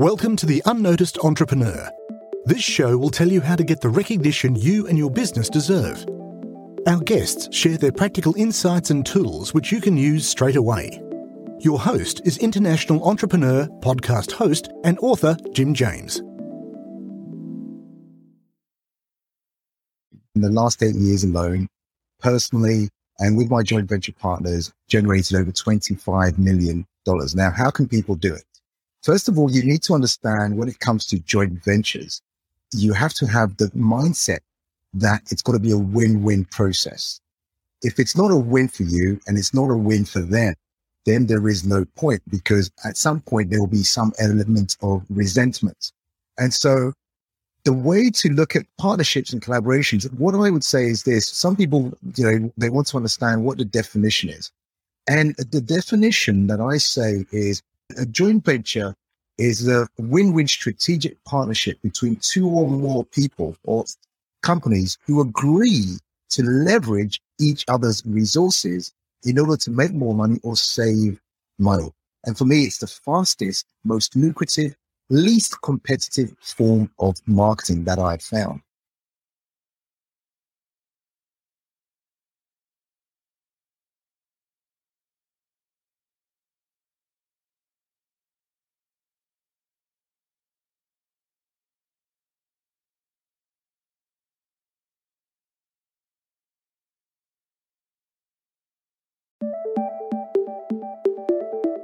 Welcome to The Unnoticed Entrepreneur. This show will tell you how to get the recognition you and your business deserve. Our guests share their practical insights and tools which you can use straight away. Your host is international entrepreneur, podcast host, and author Jim James. In the last eight years alone, personally and with my joint venture partners, generated over $25 million. Now, how can people do it? First of all, you need to understand when it comes to joint ventures, you have to have the mindset that it's got to be a win-win process. If it's not a win for you and it's not a win for them, then there is no point because at some point there will be some element of resentment. And so the way to look at partnerships and collaborations, what I would say is this. Some people, you know, they want to understand what the definition is. And the definition that I say is a joint venture is a win-win strategic partnership between two or more people or companies who agree to leverage each other's resources in order to make more money or save money. And for me, it's the fastest, most lucrative, least competitive form of marketing that I've found.